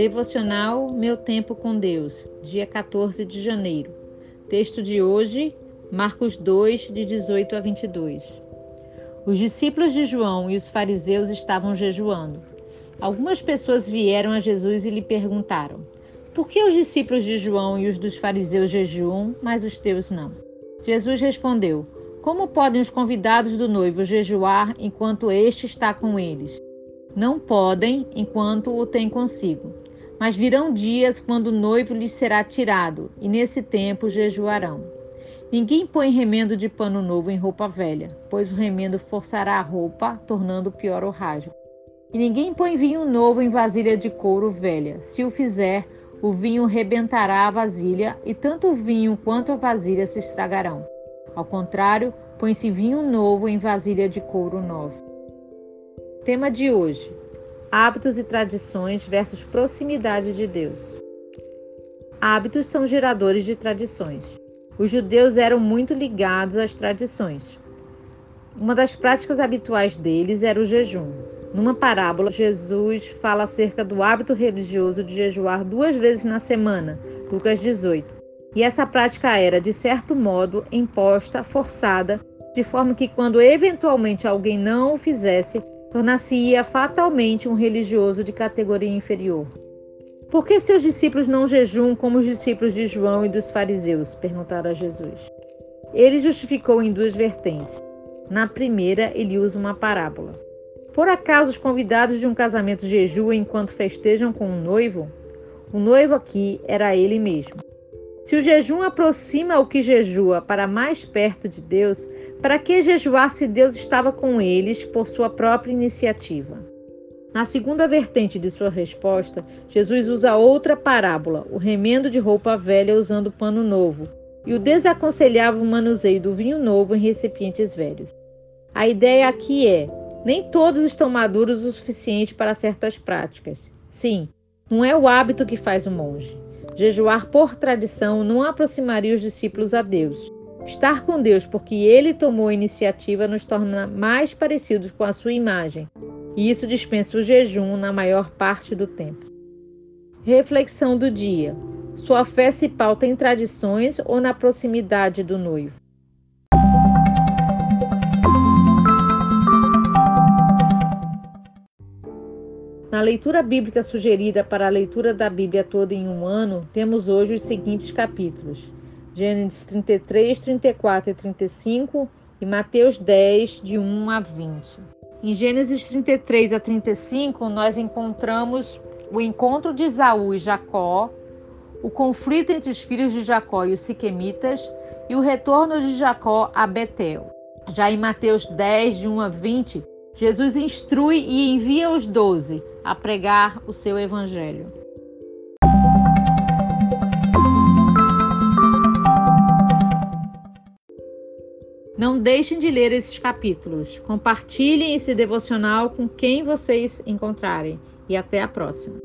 Devocional Meu Tempo com Deus, dia 14 de janeiro. Texto de hoje, Marcos 2, de 18 a 22. Os discípulos de João e os fariseus estavam jejuando. Algumas pessoas vieram a Jesus e lhe perguntaram: Por que os discípulos de João e os dos fariseus jejuam, mas os teus não? Jesus respondeu: Como podem os convidados do noivo jejuar enquanto este está com eles? Não podem enquanto o tem consigo. Mas virão dias quando o noivo lhes será tirado, e nesse tempo jejuarão. Ninguém põe remendo de pano novo em roupa velha, pois o remendo forçará a roupa, tornando pior o rasgo. E ninguém põe vinho novo em vasilha de couro velha. Se o fizer, o vinho rebentará a vasilha, e tanto o vinho quanto a vasilha se estragarão. Ao contrário, põe-se vinho novo em vasilha de couro nova. Tema de hoje: Hábitos e tradições versus proximidade de Deus. Hábitos são geradores de tradições. Os judeus eram muito ligados às tradições. Uma das práticas habituais deles era o jejum. Numa parábola, Jesus fala acerca do hábito religioso de jejuar duas vezes na semana, Lucas 18. E essa prática era, de certo modo, imposta, forçada, de forma que quando eventualmente alguém não o fizesse, tornar-se-ia fatalmente um religioso de categoria inferior. Por que seus discípulos não jejuam como os discípulos de João e dos fariseus? perguntaram a Jesus. Ele justificou em duas vertentes. Na primeira, ele usa uma parábola. Por acaso os convidados de um casamento jejuam enquanto festejam com um noivo? O noivo aqui era ele mesmo. Se o jejum aproxima o que jejua para mais perto de Deus, para que jejuar se Deus estava com eles por sua própria iniciativa? Na segunda vertente de sua resposta, Jesus usa outra parábola, o remendo de roupa velha usando pano novo, e o desaconselhável manuseio do vinho novo em recipientes velhos. A ideia aqui é: nem todos estão maduros o suficiente para certas práticas. Sim, não é o hábito que faz o monge. Jejuar por tradição não aproximaria os discípulos a Deus. Estar com Deus porque Ele tomou a iniciativa nos torna mais parecidos com a sua imagem, e isso dispensa o jejum na maior parte do tempo. Reflexão do dia: Sua fé se pauta em tradições ou na proximidade do noivo? Na leitura bíblica sugerida para a leitura da Bíblia toda em um ano, temos hoje os seguintes capítulos: Gênesis 33, 34 e 35 e Mateus 10, de 1 a 20. Em Gênesis 33 a 35, nós encontramos o encontro de Esaú e Jacó, o conflito entre os filhos de Jacó e os siquemitas e o retorno de Jacó a Betel. Já em Mateus 10, de 1 a 20, Jesus instrui e envia os doze a pregar o seu evangelho. Não deixem de ler esses capítulos. Compartilhem esse devocional com quem vocês encontrarem. E até a próxima.